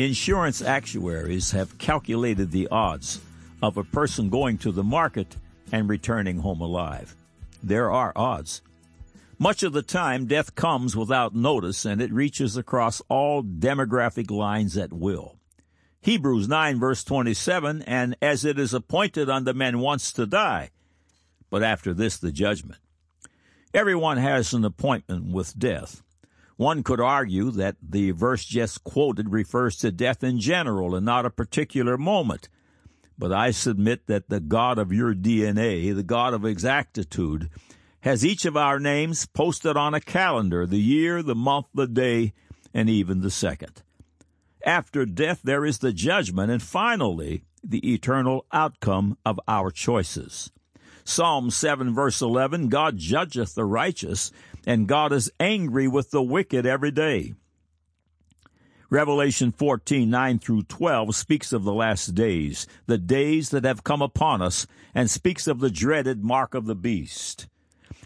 Insurance actuaries have calculated the odds of a person going to the market and returning home alive. There are odds. Much of the time, death comes without notice and it reaches across all demographic lines at will. Hebrews 9 verse 27, and as it is appointed unto men once to die, but after this the judgment. Everyone has an appointment with death. One could argue that the verse just quoted refers to death in general and not a particular moment. But I submit that the God of your DNA, the God of exactitude, has each of our names posted on a calendar, the year, the month, the day, and even the second. After death, there is the judgment, and finally, the eternal outcome of our choices. Psalm 7 verse 11, God judgeth the righteous, and God is angry with the wicked every day. Revelation 14, 9 through 12 speaks of the last days, the days that have come upon us, and speaks of the dreaded mark of the beast.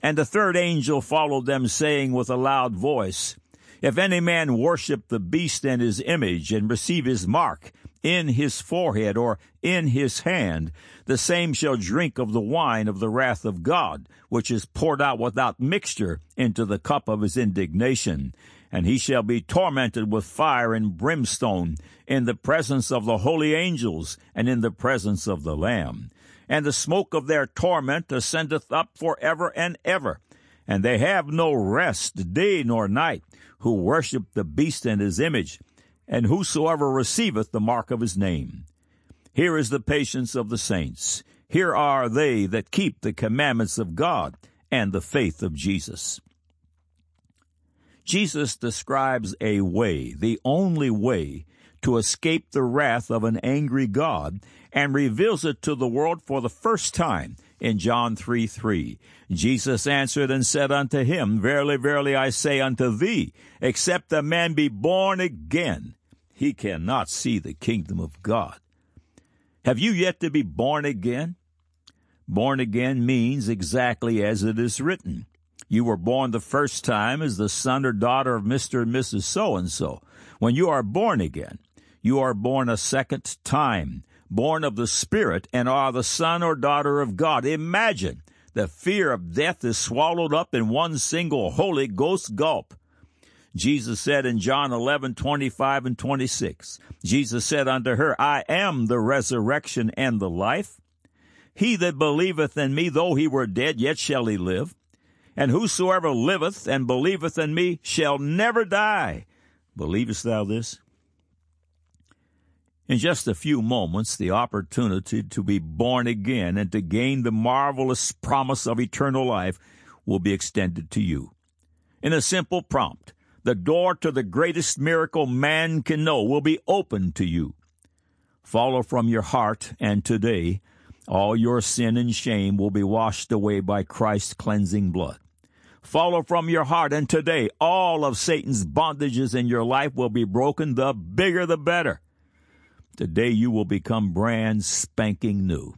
And the third angel followed them, saying with a loud voice, If any man worship the beast and his image, and receive his mark in his forehead or in his hand, the same shall drink of the wine of the wrath of God, which is poured out without mixture into the cup of his indignation. And he shall be tormented with fire and brimstone in the presence of the holy angels and in the presence of the Lamb and the smoke of their torment ascendeth up for ever and ever. And they have no rest day nor night, who worship the beast and his image, and whosoever receiveth the mark of his name. Here is the patience of the saints. Here are they that keep the commandments of God and the faith of Jesus. Jesus describes a way, the only way, to escape the wrath of an angry God and reveals it to the world for the first time in John 3 3. Jesus answered and said unto him, Verily, verily, I say unto thee, except a man be born again, he cannot see the kingdom of God. Have you yet to be born again? Born again means exactly as it is written. You were born the first time as the son or daughter of Mr. and Mrs. So and so. When you are born again, you are born a second time, born of the Spirit, and are the son or daughter of God. Imagine the fear of death is swallowed up in one single Holy Ghost gulp. Jesus said in John 11, 25 and 26, Jesus said unto her, I am the resurrection and the life. He that believeth in me, though he were dead, yet shall he live. And whosoever liveth and believeth in me shall never die. Believest thou this? In just a few moments, the opportunity to be born again and to gain the marvelous promise of eternal life will be extended to you. In a simple prompt, the door to the greatest miracle man can know will be opened to you. Follow from your heart, and today, all your sin and shame will be washed away by Christ's cleansing blood. Follow from your heart, and today, all of Satan's bondages in your life will be broken. The bigger, the better. Today you will become brand spanking new.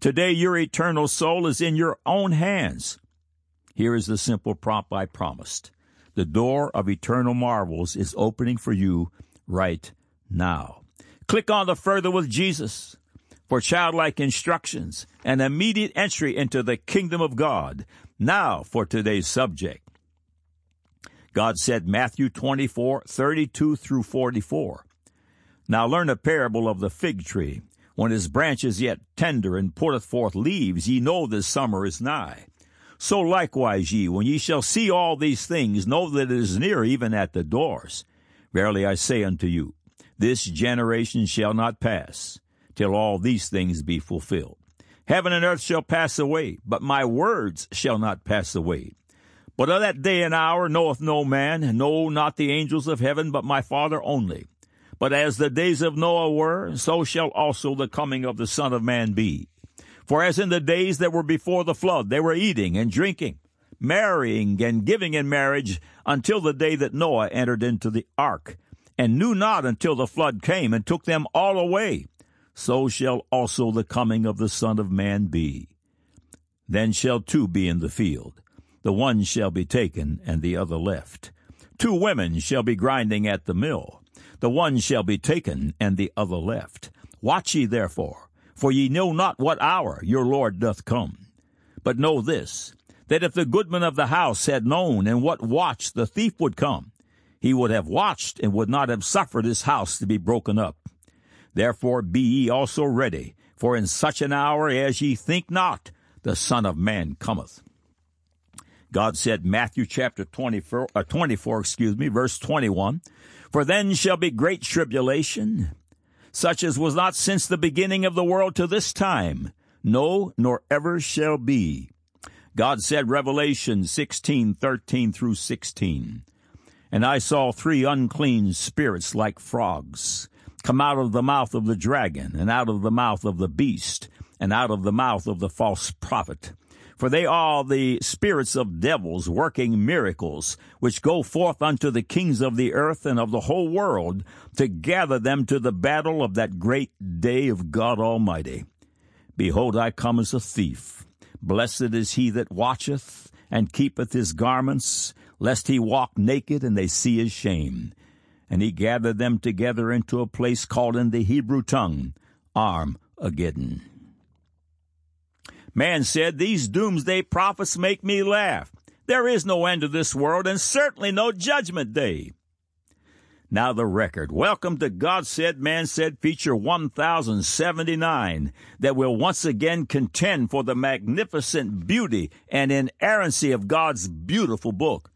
Today your eternal soul is in your own hands. Here is the simple prompt I promised. The door of eternal marvels is opening for you right now. Click on the Further with Jesus for childlike instructions and immediate entry into the kingdom of God. Now for today's subject. God said Matthew 24, 32 through 44. Now learn a parable of the fig tree. When his branch is yet tender and putteth forth leaves, ye know that summer is nigh. So likewise ye, when ye shall see all these things, know that it is near, even at the doors. Verily I say unto you, this generation shall not pass, till all these things be fulfilled. Heaven and earth shall pass away, but my words shall not pass away. But of that day and hour knoweth no man, no, not the angels of heaven, but my Father only. But as the days of Noah were, so shall also the coming of the Son of Man be. For as in the days that were before the flood, they were eating and drinking, marrying and giving in marriage until the day that Noah entered into the ark, and knew not until the flood came and took them all away. So shall also the coming of the Son of Man be. Then shall two be in the field. The one shall be taken and the other left. Two women shall be grinding at the mill The one shall be taken, and the other left. Watch ye therefore, for ye know not what hour your Lord doth come. But know this, that if the goodman of the house had known in what watch the thief would come, he would have watched and would not have suffered his house to be broken up. Therefore be ye also ready, for in such an hour as ye think not, the Son of Man cometh. God said, Matthew chapter 24, uh, 24, excuse me, verse 21, For then shall be great tribulation, such as was not since the beginning of the world to this time, no, nor ever shall be. God said, Revelation 16, 13 through 16, And I saw three unclean spirits like frogs come out of the mouth of the dragon, and out of the mouth of the beast, and out of the mouth of the false prophet. For they are the spirits of devils working miracles, which go forth unto the kings of the earth and of the whole world, to gather them to the battle of that great day of God Almighty. Behold, I come as a thief. Blessed is he that watcheth and keepeth his garments, lest he walk naked and they see his shame. And he gathered them together into a place called in the Hebrew tongue, Armageddon. Man said, These doomsday prophets make me laugh. There is no end to this world and certainly no judgment day. Now the record. Welcome to God Said, Man Said feature 1079 that will once again contend for the magnificent beauty and inerrancy of God's beautiful book.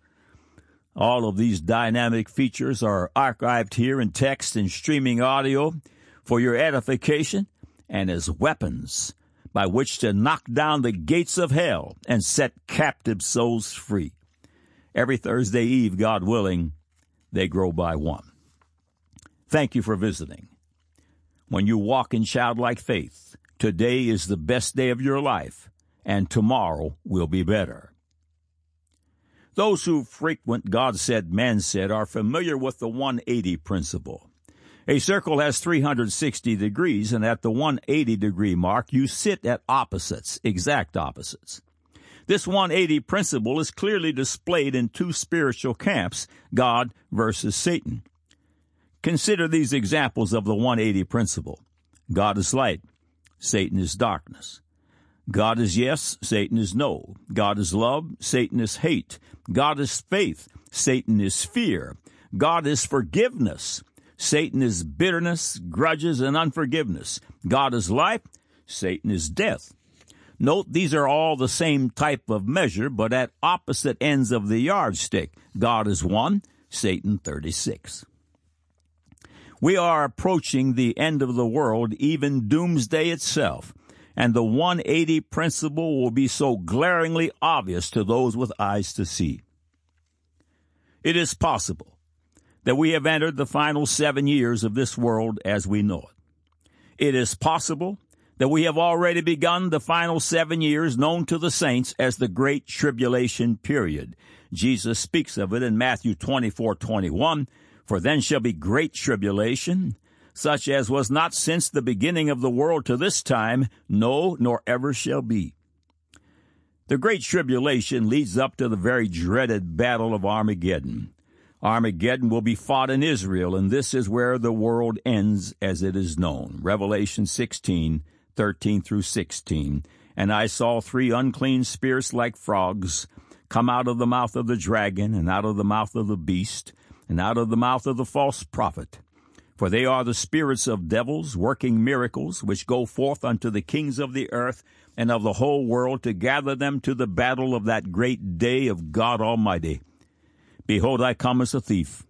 All of these dynamic features are archived here in text and streaming audio for your edification and as weapons by which to knock down the gates of hell and set captive souls free. Every Thursday Eve, God willing, they grow by one. Thank you for visiting. When you walk in childlike faith, today is the best day of your life, and tomorrow will be better. Those who frequent God said, man said are familiar with the 180 principle. A circle has 360 degrees, and at the 180 degree mark, you sit at opposites, exact opposites. This 180 principle is clearly displayed in two spiritual camps, God versus Satan. Consider these examples of the 180 principle. God is light, Satan is darkness. God is yes, Satan is no. God is love, Satan is hate. God is faith, Satan is fear. God is forgiveness, Satan is bitterness, grudges, and unforgiveness. God is life, Satan is death. Note these are all the same type of measure, but at opposite ends of the yardstick. God is one, Satan 36. We are approaching the end of the world, even doomsday itself, and the 180 principle will be so glaringly obvious to those with eyes to see. It is possible that we have entered the final seven years of this world as we know it. It is possible that we have already begun the final seven years known to the saints as the Great Tribulation period. Jesus speaks of it in Matthew 24, 21, For then shall be great tribulation, such as was not since the beginning of the world to this time, no, nor ever shall be. The Great Tribulation leads up to the very dreaded Battle of Armageddon. Armageddon will be fought in Israel, and this is where the world ends as it is known. Revelation 16, 13 through 16. And I saw three unclean spirits like frogs come out of the mouth of the dragon, and out of the mouth of the beast, and out of the mouth of the false prophet. For they are the spirits of devils working miracles, which go forth unto the kings of the earth and of the whole world to gather them to the battle of that great day of God Almighty. Behold, I come as a thief.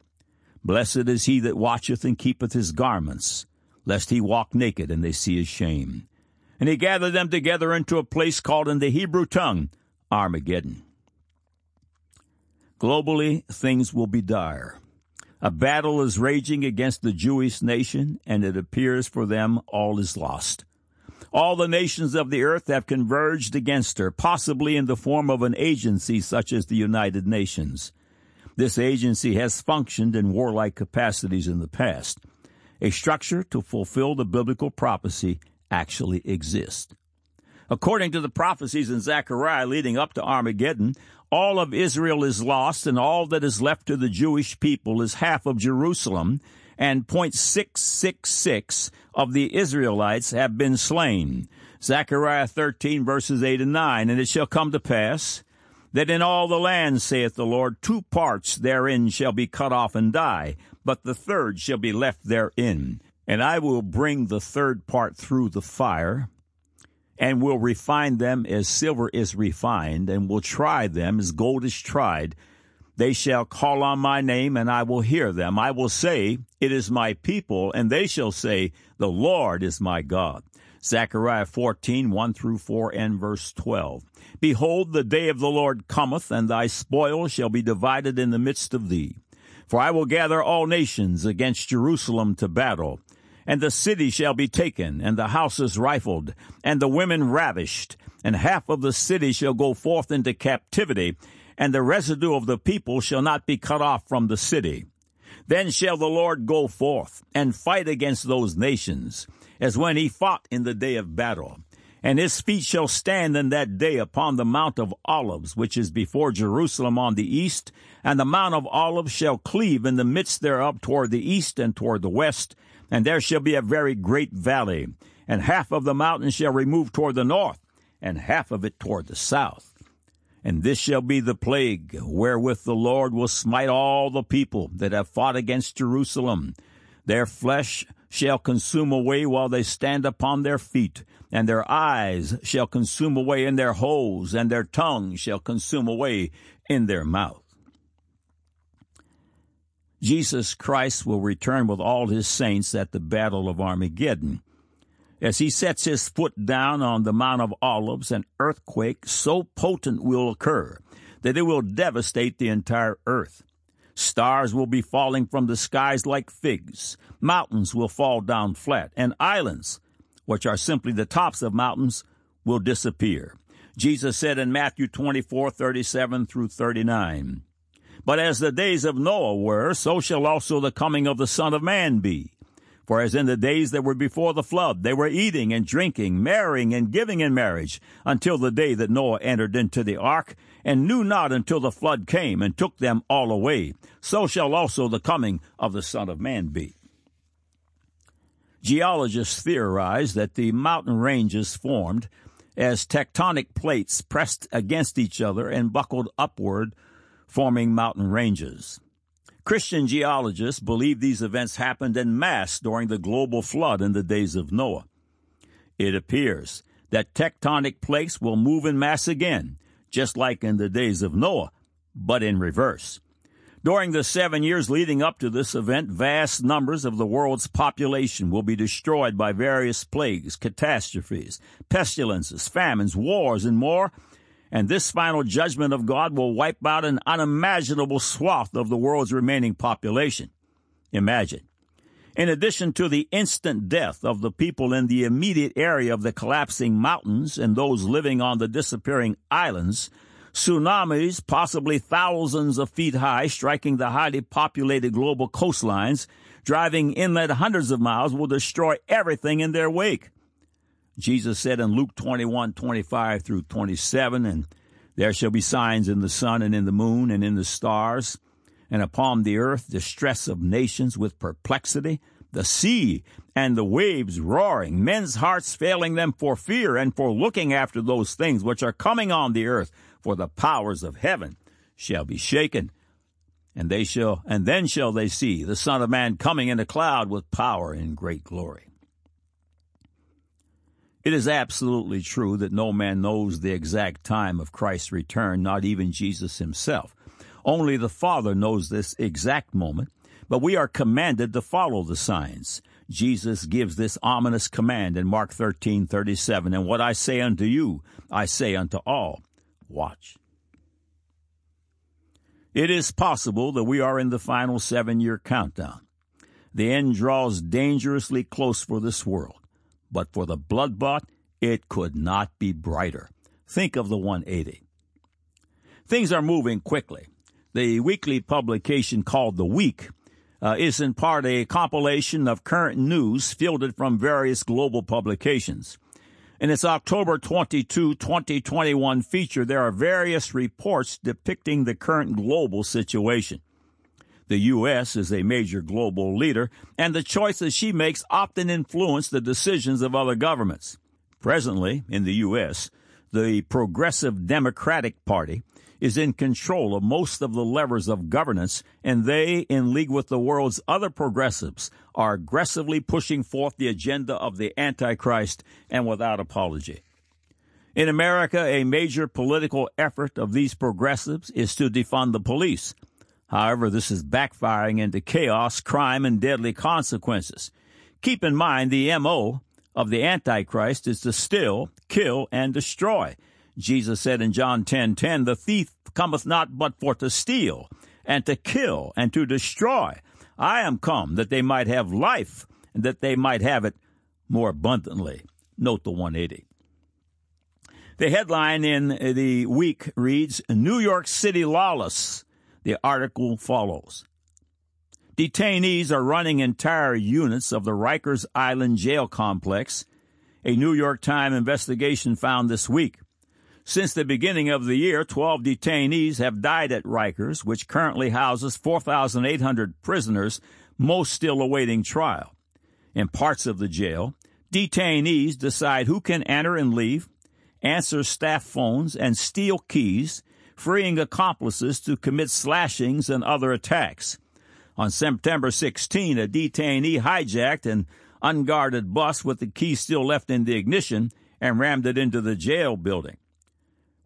Blessed is he that watcheth and keepeth his garments, lest he walk naked and they see his shame. And he gathered them together into a place called in the Hebrew tongue Armageddon. Globally, things will be dire. A battle is raging against the Jewish nation, and it appears for them all is lost. All the nations of the earth have converged against her, possibly in the form of an agency such as the United Nations. This agency has functioned in warlike capacities in the past. A structure to fulfill the biblical prophecy actually exists. According to the prophecies in Zechariah leading up to Armageddon, all of Israel is lost and all that is left to the Jewish people is half of Jerusalem, and 0.666 of the Israelites have been slain. Zechariah 13 verses 8 and 9, and it shall come to pass that in all the land, saith the Lord, two parts therein shall be cut off and die, but the third shall be left therein. And I will bring the third part through the fire, and will refine them as silver is refined, and will try them as gold is tried. They shall call on my name, and I will hear them. I will say, It is my people, and they shall say, The Lord is my God. Zechariah 14, 1 through 4, and verse 12. Behold, the day of the Lord cometh, and thy spoil shall be divided in the midst of thee. For I will gather all nations against Jerusalem to battle, and the city shall be taken, and the houses rifled, and the women ravished, and half of the city shall go forth into captivity, and the residue of the people shall not be cut off from the city. Then shall the Lord go forth and fight against those nations, as when he fought in the day of battle. And his feet shall stand in that day upon the Mount of Olives, which is before Jerusalem on the east, and the Mount of Olives shall cleave in the midst thereof toward the east and toward the west, and there shall be a very great valley, and half of the mountain shall remove toward the north, and half of it toward the south. And this shall be the plague wherewith the Lord will smite all the people that have fought against Jerusalem. Their flesh shall consume away while they stand upon their feet, and their eyes shall consume away in their holes, and their tongue shall consume away in their mouth. Jesus Christ will return with all his saints at the battle of Armageddon. As he sets his foot down on the Mount of Olives, an earthquake so potent will occur that it will devastate the entire earth. Stars will be falling from the skies like figs. Mountains will fall down flat, and islands, which are simply the tops of mountains, will disappear. Jesus said in Matthew 24, 37 through 39, But as the days of Noah were, so shall also the coming of the Son of Man be. For as in the days that were before the flood, they were eating and drinking, marrying and giving in marriage, until the day that Noah entered into the ark, and knew not until the flood came and took them all away. So shall also the coming of the Son of Man be. Geologists theorize that the mountain ranges formed as tectonic plates pressed against each other and buckled upward, forming mountain ranges. Christian geologists believe these events happened en masse during the global flood in the days of Noah. It appears that tectonic plates will move in mass again, just like in the days of Noah, but in reverse. During the seven years leading up to this event, vast numbers of the world's population will be destroyed by various plagues, catastrophes, pestilences, famines, wars, and more, and this final judgment of God will wipe out an unimaginable swath of the world's remaining population. Imagine. In addition to the instant death of the people in the immediate area of the collapsing mountains and those living on the disappearing islands, tsunamis, possibly thousands of feet high, striking the highly populated global coastlines, driving inland hundreds of miles, will destroy everything in their wake. Jesus said in Luke 21, 25 through 27, and there shall be signs in the sun and in the moon and in the stars, and upon the earth distress of nations with perplexity, the sea and the waves roaring, men's hearts failing them for fear and for looking after those things which are coming on the earth, for the powers of heaven shall be shaken. And they shall, and then shall they see the Son of Man coming in a cloud with power and great glory. It is absolutely true that no man knows the exact time of Christ's return, not even Jesus himself. Only the Father knows this exact moment, but we are commanded to follow the signs. Jesus gives this ominous command in Mark 13, 37, and what I say unto you, I say unto all, watch. It is possible that we are in the final seven year countdown. The end draws dangerously close for this world but for the blood-bought, it could not be brighter. Think of the 180. Things are moving quickly. The weekly publication called The Week uh, is in part a compilation of current news fielded from various global publications. In its October 22, 2021 feature, there are various reports depicting the current global situation. The U.S. is a major global leader, and the choices she makes often influence the decisions of other governments. Presently, in the U.S., the Progressive Democratic Party is in control of most of the levers of governance, and they, in league with the world's other progressives, are aggressively pushing forth the agenda of the Antichrist and without apology. In America, a major political effort of these progressives is to defund the police. However, this is backfiring into chaos, crime, and deadly consequences. Keep in mind the MO of the Antichrist is to steal, kill, and destroy. Jesus said in John 10:10, 10, 10, "The thief cometh not but for to steal, and to kill, and to destroy. I am come that they might have life, and that they might have it more abundantly." Note the 180. The headline in the week reads New York City lawless. The article follows. Detainees are running entire units of the Rikers Island jail complex, a New York Times investigation found this week. Since the beginning of the year, 12 detainees have died at Rikers, which currently houses 4,800 prisoners, most still awaiting trial. In parts of the jail, detainees decide who can enter and leave, answer staff phones, and steal keys, freeing accomplices to commit slashings and other attacks. On September 16, a detainee hijacked an unguarded bus with the key still left in the ignition and rammed it into the jail building.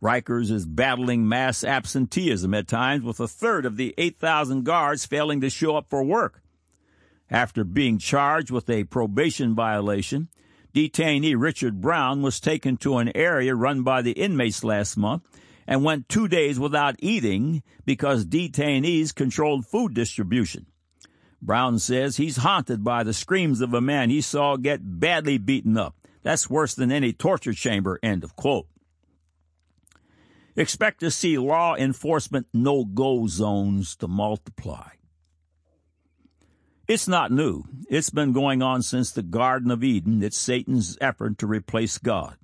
Rikers is battling mass absenteeism at times, with a third of the 8,000 guards failing to show up for work. After being charged with a probation violation, detainee Richard Brown was taken to an area run by the inmates last month and went two days without eating because detainees controlled food distribution. Brown says he's haunted by the screams of a man he saw get badly beaten up. That's worse than any torture chamber, end of quote. Expect to see law enforcement no go zones to multiply. It's not new. It's been going on since the Garden of Eden. It's Satan's effort to replace God.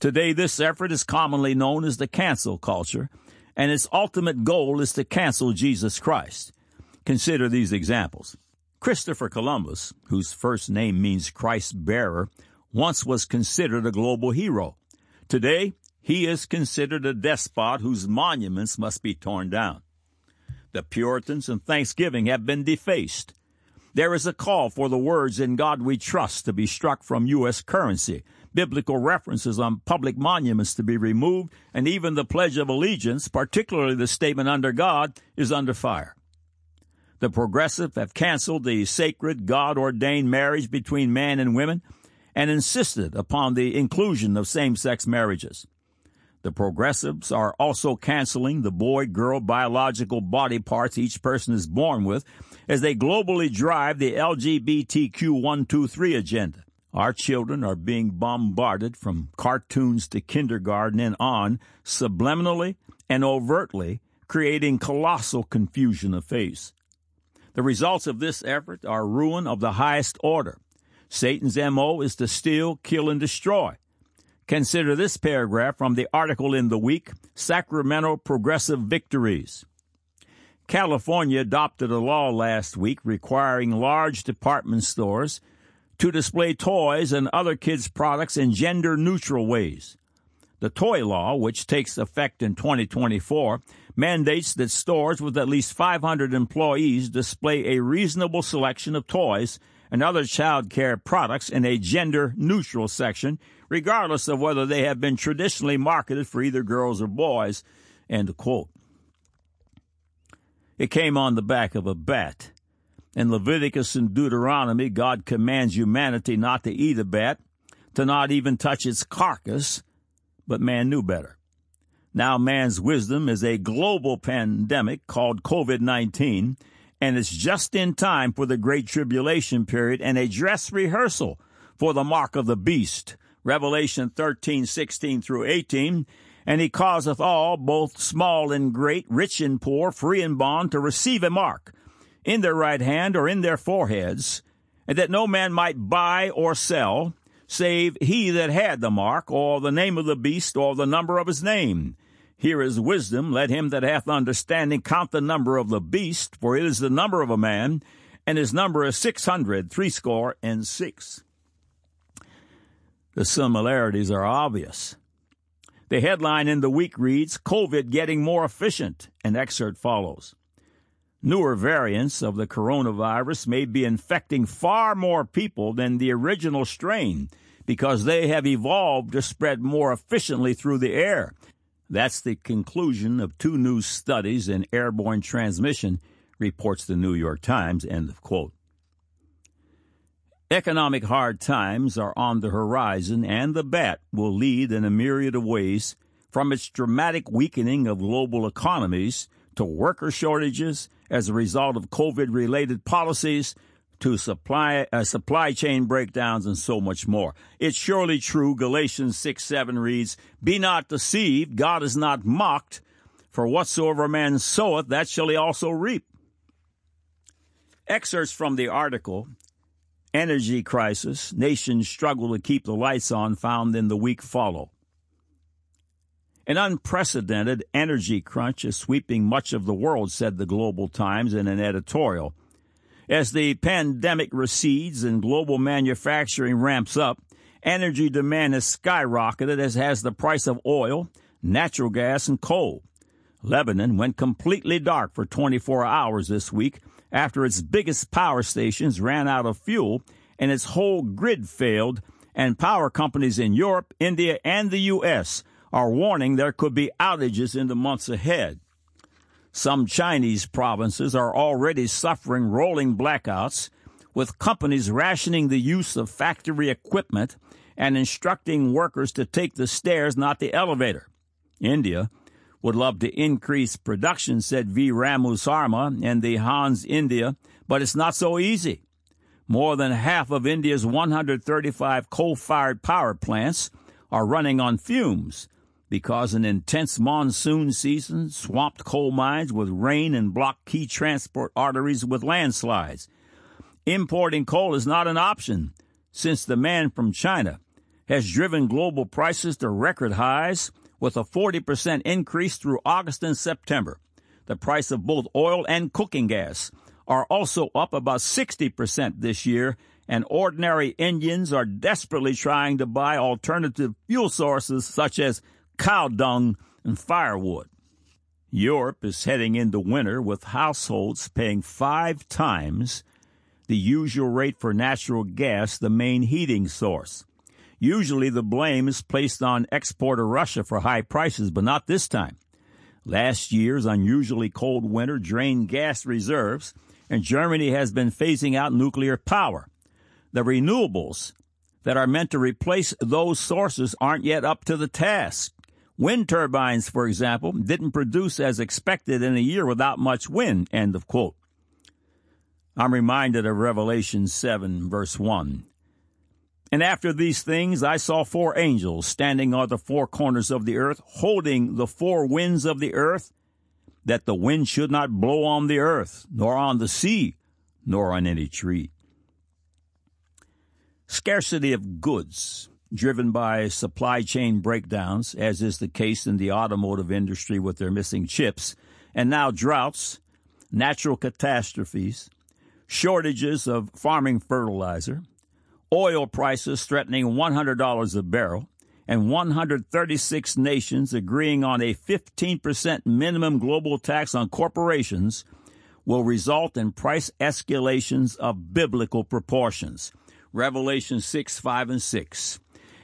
Today, this effort is commonly known as the cancel culture, and its ultimate goal is to cancel Jesus Christ. Consider these examples. Christopher Columbus, whose first name means Christ bearer, once was considered a global hero. Today, he is considered a despot whose monuments must be torn down. The Puritans and Thanksgiving have been defaced. There is a call for the words in God we trust to be struck from U.S. currency biblical references on public monuments to be removed, and even the Pledge of Allegiance, particularly the statement under God, is under fire. The progressive have canceled the sacred, God ordained marriage between man and women and insisted upon the inclusion of same sex marriages. The progressives are also canceling the boy girl biological body parts each person is born with as they globally drive the LGBTQ 123 agenda. Our children are being bombarded from cartoons to kindergarten and on, subliminally and overtly, creating colossal confusion of face. The results of this effort are ruin of the highest order. Satan's MO is to steal, kill, and destroy. Consider this paragraph from the article in the week Sacramento Progressive Victories. California adopted a law last week requiring large department stores to display toys and other kids' products in gender neutral ways. The toy law, which takes effect in 2024, mandates that stores with at least 500 employees display a reasonable selection of toys and other child care products in a gender neutral section, regardless of whether they have been traditionally marketed for either girls or boys. End quote. It came on the back of a bat. In Leviticus and Deuteronomy, God commands humanity not to eat a bat, to not even touch its carcass, but man knew better. Now man's wisdom is a global pandemic called COVID-19, and it's just in time for the Great Tribulation period and a dress rehearsal for the mark of the beast. Revelation 13, 16 through 18. And he causeth all, both small and great, rich and poor, free and bond, to receive a mark in their right hand or in their foreheads, and that no man might buy or sell, save he that had the mark, or the name of the beast, or the number of his name. Here is wisdom. Let him that hath understanding count the number of the beast, for it is the number of a man, and his number is six hundred threescore and six. The similarities are obvious. The headline in the week reads COVID getting more efficient. An excerpt follows. Newer variants of the coronavirus may be infecting far more people than the original strain because they have evolved to spread more efficiently through the air. That's the conclusion of two new studies in airborne transmission, reports the New York Times. End of quote. Economic hard times are on the horizon, and the bat will lead in a myriad of ways from its dramatic weakening of global economies to worker shortages as a result of COVID related policies to supply uh, supply chain breakdowns and so much more. It's surely true. Galatians 6 7 reads, Be not deceived, God is not mocked, for whatsoever man soweth, that shall he also reap. Excerpts from the article, Energy Crisis, Nations Struggle to Keep the Lights On, found in the week follow. An unprecedented energy crunch is sweeping much of the world, said the Global Times in an editorial. As the pandemic recedes and global manufacturing ramps up, energy demand has skyrocketed, as has the price of oil, natural gas, and coal. Lebanon went completely dark for 24 hours this week after its biggest power stations ran out of fuel and its whole grid failed, and power companies in Europe, India, and the U.S. are warning there could be outages in the months ahead. Some Chinese provinces are already suffering rolling blackouts, with companies rationing the use of factory equipment and instructing workers to take the stairs, not the elevator. India would love to increase production, said V. Ramusarma and the Hans India, but it's not so easy. More than half of India's 135 coal fired power plants are running on fumes, because an intense monsoon season swamped coal mines with rain and blocked key transport arteries with landslides. Importing coal is not an option since demand from China has driven global prices to record highs with a 40% increase through August and September. The price of both oil and cooking gas are also up about 60% this year, and ordinary Indians are desperately trying to buy alternative fuel sources such as cow dung, and firewood. Europe is heading into winter with households paying five times the usual rate for natural gas, the main heating source. Usually the blame is placed on exporter Russia for high prices, but not this time. Last year's unusually cold winter drained gas reserves, and Germany has been phasing out nuclear power. The renewables that are meant to replace those sources aren't yet up to the task. Wind turbines, for example, didn't produce as expected in a year without much wind. End of quote. I'm reminded of Revelation 7, verse 1. And after these things I saw four angels standing on the four corners of the earth, holding the four winds of the earth, that the wind should not blow on the earth, nor on the sea, nor on any tree. Scarcity of goods driven by supply chain breakdowns, as is the case in the automotive industry with their missing chips, and now droughts, natural catastrophes, shortages of farming fertilizer, oil prices threatening $100 a barrel, and 136 nations agreeing on a 15% minimum global tax on corporations will result in price escalations of biblical proportions. Revelation 6, 5, and 6.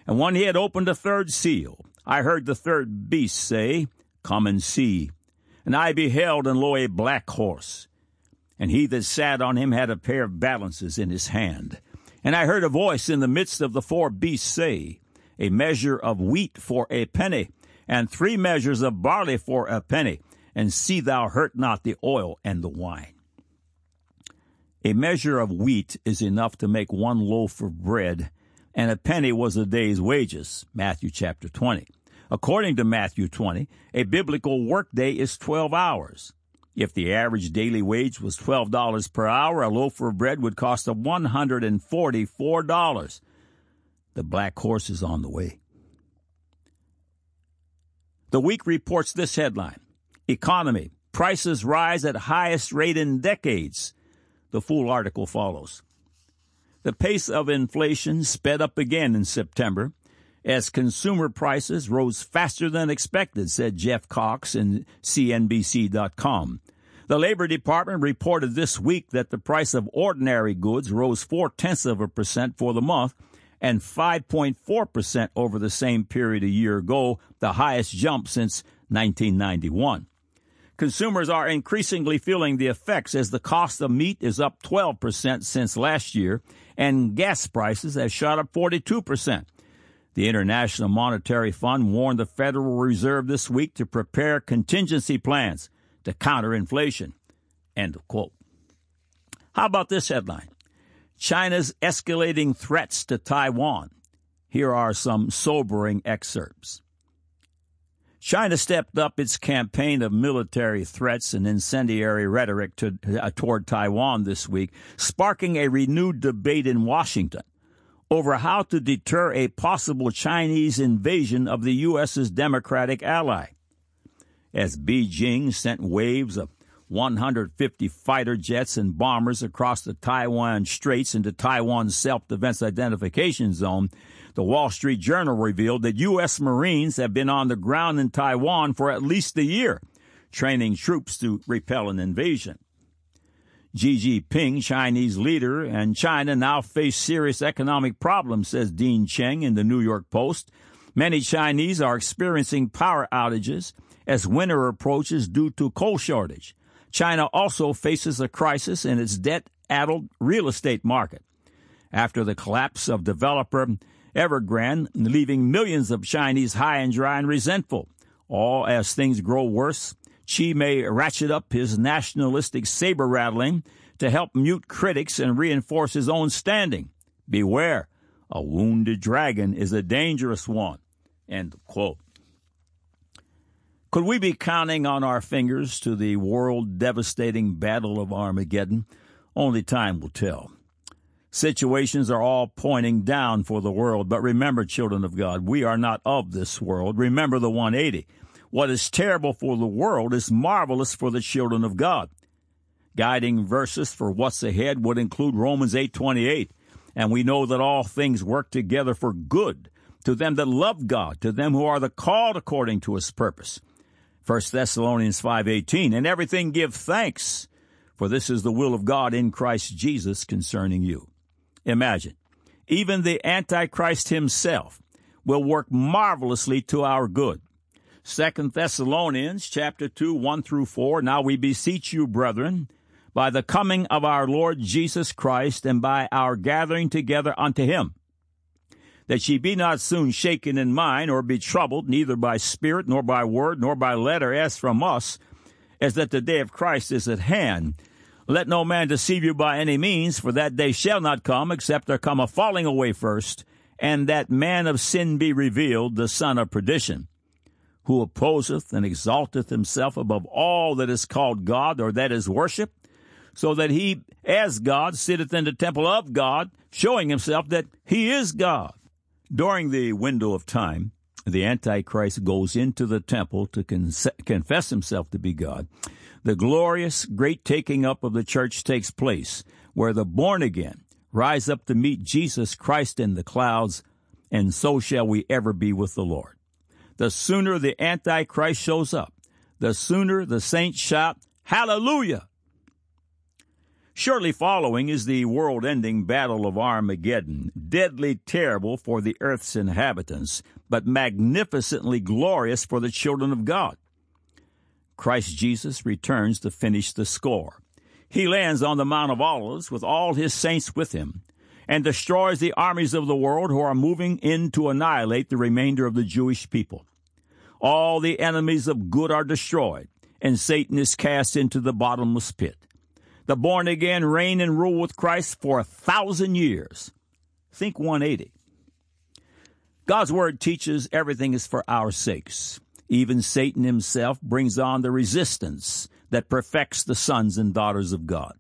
And when he had opened the third seal, I heard the third beast say, Come and see. And I beheld, and lo, a black horse. And he that sat on him had a pair of balances in his hand. And I heard a voice in the midst of the four beasts say, A measure of wheat for a penny, and three measures of barley for a penny, and see thou hurt not the oil and the wine. A measure of wheat is enough to make one loaf of bread and a penny was a day's wages. Matthew chapter 20. According to Matthew 20, a biblical workday is 12 hours. If the average daily wage was $12 per hour, a loaf of bread would cost $144. The black horse is on the way. The week reports this headline Economy Prices rise at highest rate in decades. The full article follows. The pace of inflation sped up again in September as consumer prices rose faster than expected, said Jeff Cox in CNBC.com. The Labor Department reported this week that the price of ordinary goods rose four tenths of a percent for the month and 5.4% over the same period a year ago, the highest jump since 1991. Consumers are increasingly feeling the effects as the cost of meat is up 12% since last year and gas prices have shot up 42%. The International Monetary Fund warned the Federal Reserve this week to prepare contingency plans to counter inflation. End of quote. How about this headline? China's escalating threats to Taiwan. Here are some sobering excerpts. China stepped up its campaign of military threats and incendiary rhetoric to, uh, toward Taiwan this week, sparking a renewed debate in Washington over how to deter a possible Chinese invasion of the U.S.'s democratic ally. As Beijing sent waves of 150 fighter jets and bombers across the Taiwan Straits into Taiwan's self defense identification zone, the Wall Street Journal revealed that U.S. Marines have been on the ground in Taiwan for at least a year, training troops to repel an invasion. Xi Jinping, Chinese leader, and China now face serious economic problems, says Dean Cheng in the New York Post. Many Chinese are experiencing power outages as winter approaches due to coal shortage. China also faces a crisis in its debt addled real estate market. After the collapse of developer Evergrande, leaving millions of Chinese high and dry and resentful. All as things grow worse, Xi may ratchet up his nationalistic saber rattling to help mute critics and reinforce his own standing. Beware, a wounded dragon is a dangerous one. End quote. Could we be counting on our fingers to the world devastating battle of Armageddon? Only time will tell. Situations are all pointing down for the world, but remember, children of God, we are not of this world. Remember the 180. What is terrible for the world is marvelous for the children of God. Guiding verses for what's ahead would include Romans 8:28, and we know that all things work together for good to them that love God, to them who are the called according to his purpose. 1 Thessalonians 5:18 and everything give thanks for this is the will of God in Christ Jesus concerning you. Imagine even the antichrist himself will work marvelously to our good. 2 Thessalonians chapter 2 1 through 4 Now we beseech you brethren by the coming of our Lord Jesus Christ and by our gathering together unto him that ye be not soon shaken in mind, or be troubled, neither by spirit, nor by word, nor by letter, as from us, as that the day of Christ is at hand. Let no man deceive you by any means, for that day shall not come, except there come a falling away first, and that man of sin be revealed, the son of perdition, who opposeth and exalteth himself above all that is called God, or that is worship, so that he, as God, sitteth in the temple of God, showing himself that he is God. During the window of time, the Antichrist goes into the temple to confess himself to be God. The glorious, great taking up of the church takes place, where the born again rise up to meet Jesus Christ in the clouds, and so shall we ever be with the Lord. The sooner the Antichrist shows up, the sooner the saints shout, Hallelujah! Shortly following is the world ending Battle of Armageddon, deadly terrible for the earth's inhabitants, but magnificently glorious for the children of God. Christ Jesus returns to finish the score. He lands on the Mount of Olives with all his saints with him and destroys the armies of the world who are moving in to annihilate the remainder of the Jewish people. All the enemies of good are destroyed, and Satan is cast into the bottomless pit the born again reign and rule with Christ for a thousand years. Think 180. God's word teaches everything is for our sakes. Even Satan himself brings on the resistance that perfects the sons and daughters of God.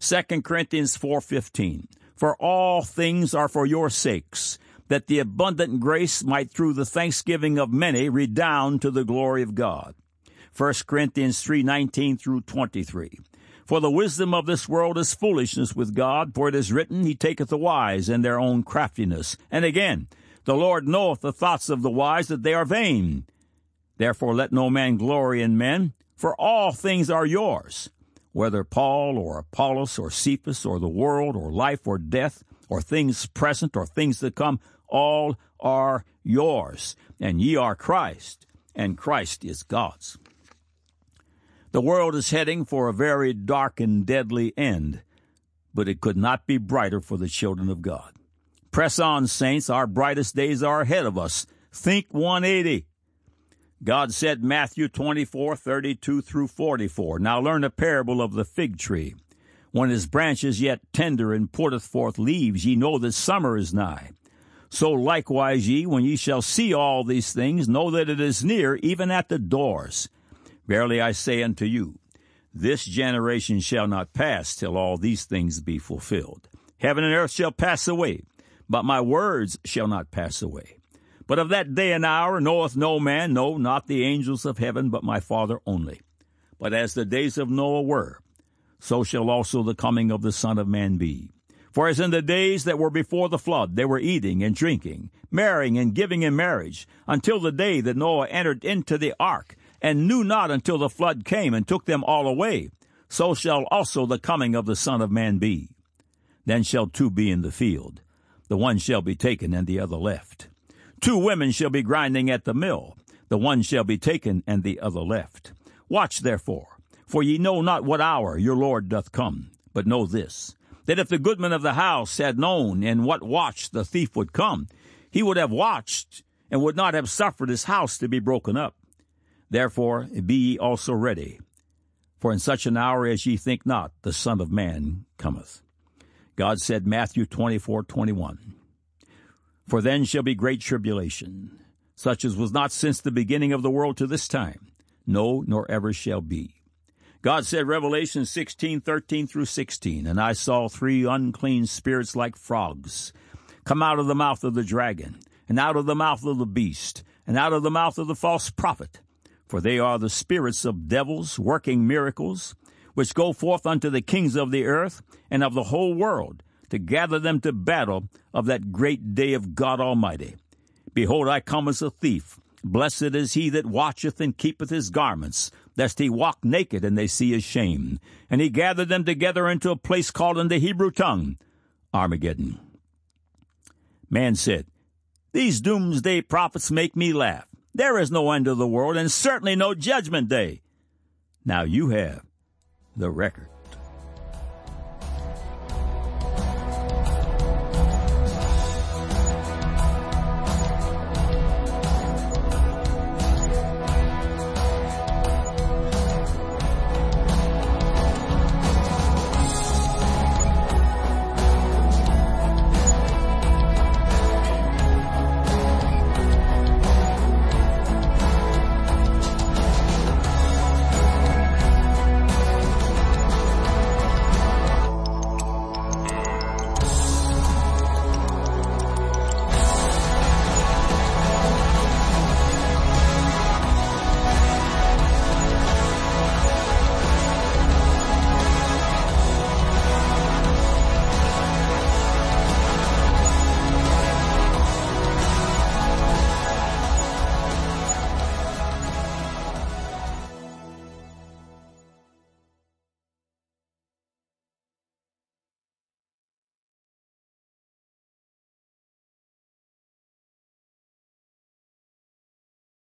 2 Corinthians 4:15 For all things are for your sakes, that the abundant grace might through the thanksgiving of many redound to the glory of God. 1 Corinthians 3:19 through 23. For the wisdom of this world is foolishness with God, for it is written, He taketh the wise in their own craftiness. And again, the Lord knoweth the thoughts of the wise, that they are vain. Therefore let no man glory in men, for all things are yours, whether Paul or Apollos or Cephas or the world or life or death or things present or things to come, all are yours, and ye are Christ, and Christ is God's. The world is heading for a very dark and deadly end, but it could not be brighter for the children of God. Press on, saints, our brightest days are ahead of us. Think 180. God said, Matthew 24, 32 through 44, Now learn a parable of the fig tree. When his branch is yet tender and putteth forth leaves, ye know that summer is nigh. So likewise ye, when ye shall see all these things, know that it is near, even at the doors. Verily I say unto you, this generation shall not pass till all these things be fulfilled. Heaven and earth shall pass away, but my words shall not pass away. But of that day and hour knoweth no man, no, not the angels of heaven, but my Father only. But as the days of Noah were, so shall also the coming of the Son of Man be. For as in the days that were before the flood, they were eating and drinking, marrying and giving in marriage, until the day that Noah entered into the ark, and knew not until the flood came and took them all away. So shall also the coming of the Son of Man be. Then shall two be in the field, the one shall be taken and the other left. Two women shall be grinding at the mill, the one shall be taken and the other left. Watch therefore, for ye know not what hour your Lord doth come. But know this, that if the goodman of the house had known in what watch the thief would come, he would have watched and would not have suffered his house to be broken up. Therefore be ye also ready, for in such an hour as ye think not, the Son of Man cometh. God said, Matthew twenty-four twenty-one. For then shall be great tribulation, such as was not since the beginning of the world to this time, no, nor ever shall be. God said, Revelation sixteen thirteen through 16, And I saw three unclean spirits like frogs come out of the mouth of the dragon, and out of the mouth of the beast, and out of the mouth of the false prophet for they are the spirits of devils working miracles, which go forth unto the kings of the earth and of the whole world, to gather them to battle of that great day of God Almighty. Behold, I come as a thief. Blessed is he that watcheth and keepeth his garments, lest he walk naked and they see his shame. And he gathered them together into a place called in the Hebrew tongue Armageddon. Man said, These doomsday prophets make me laugh. There is no end of the world and certainly no judgment day. Now you have the record.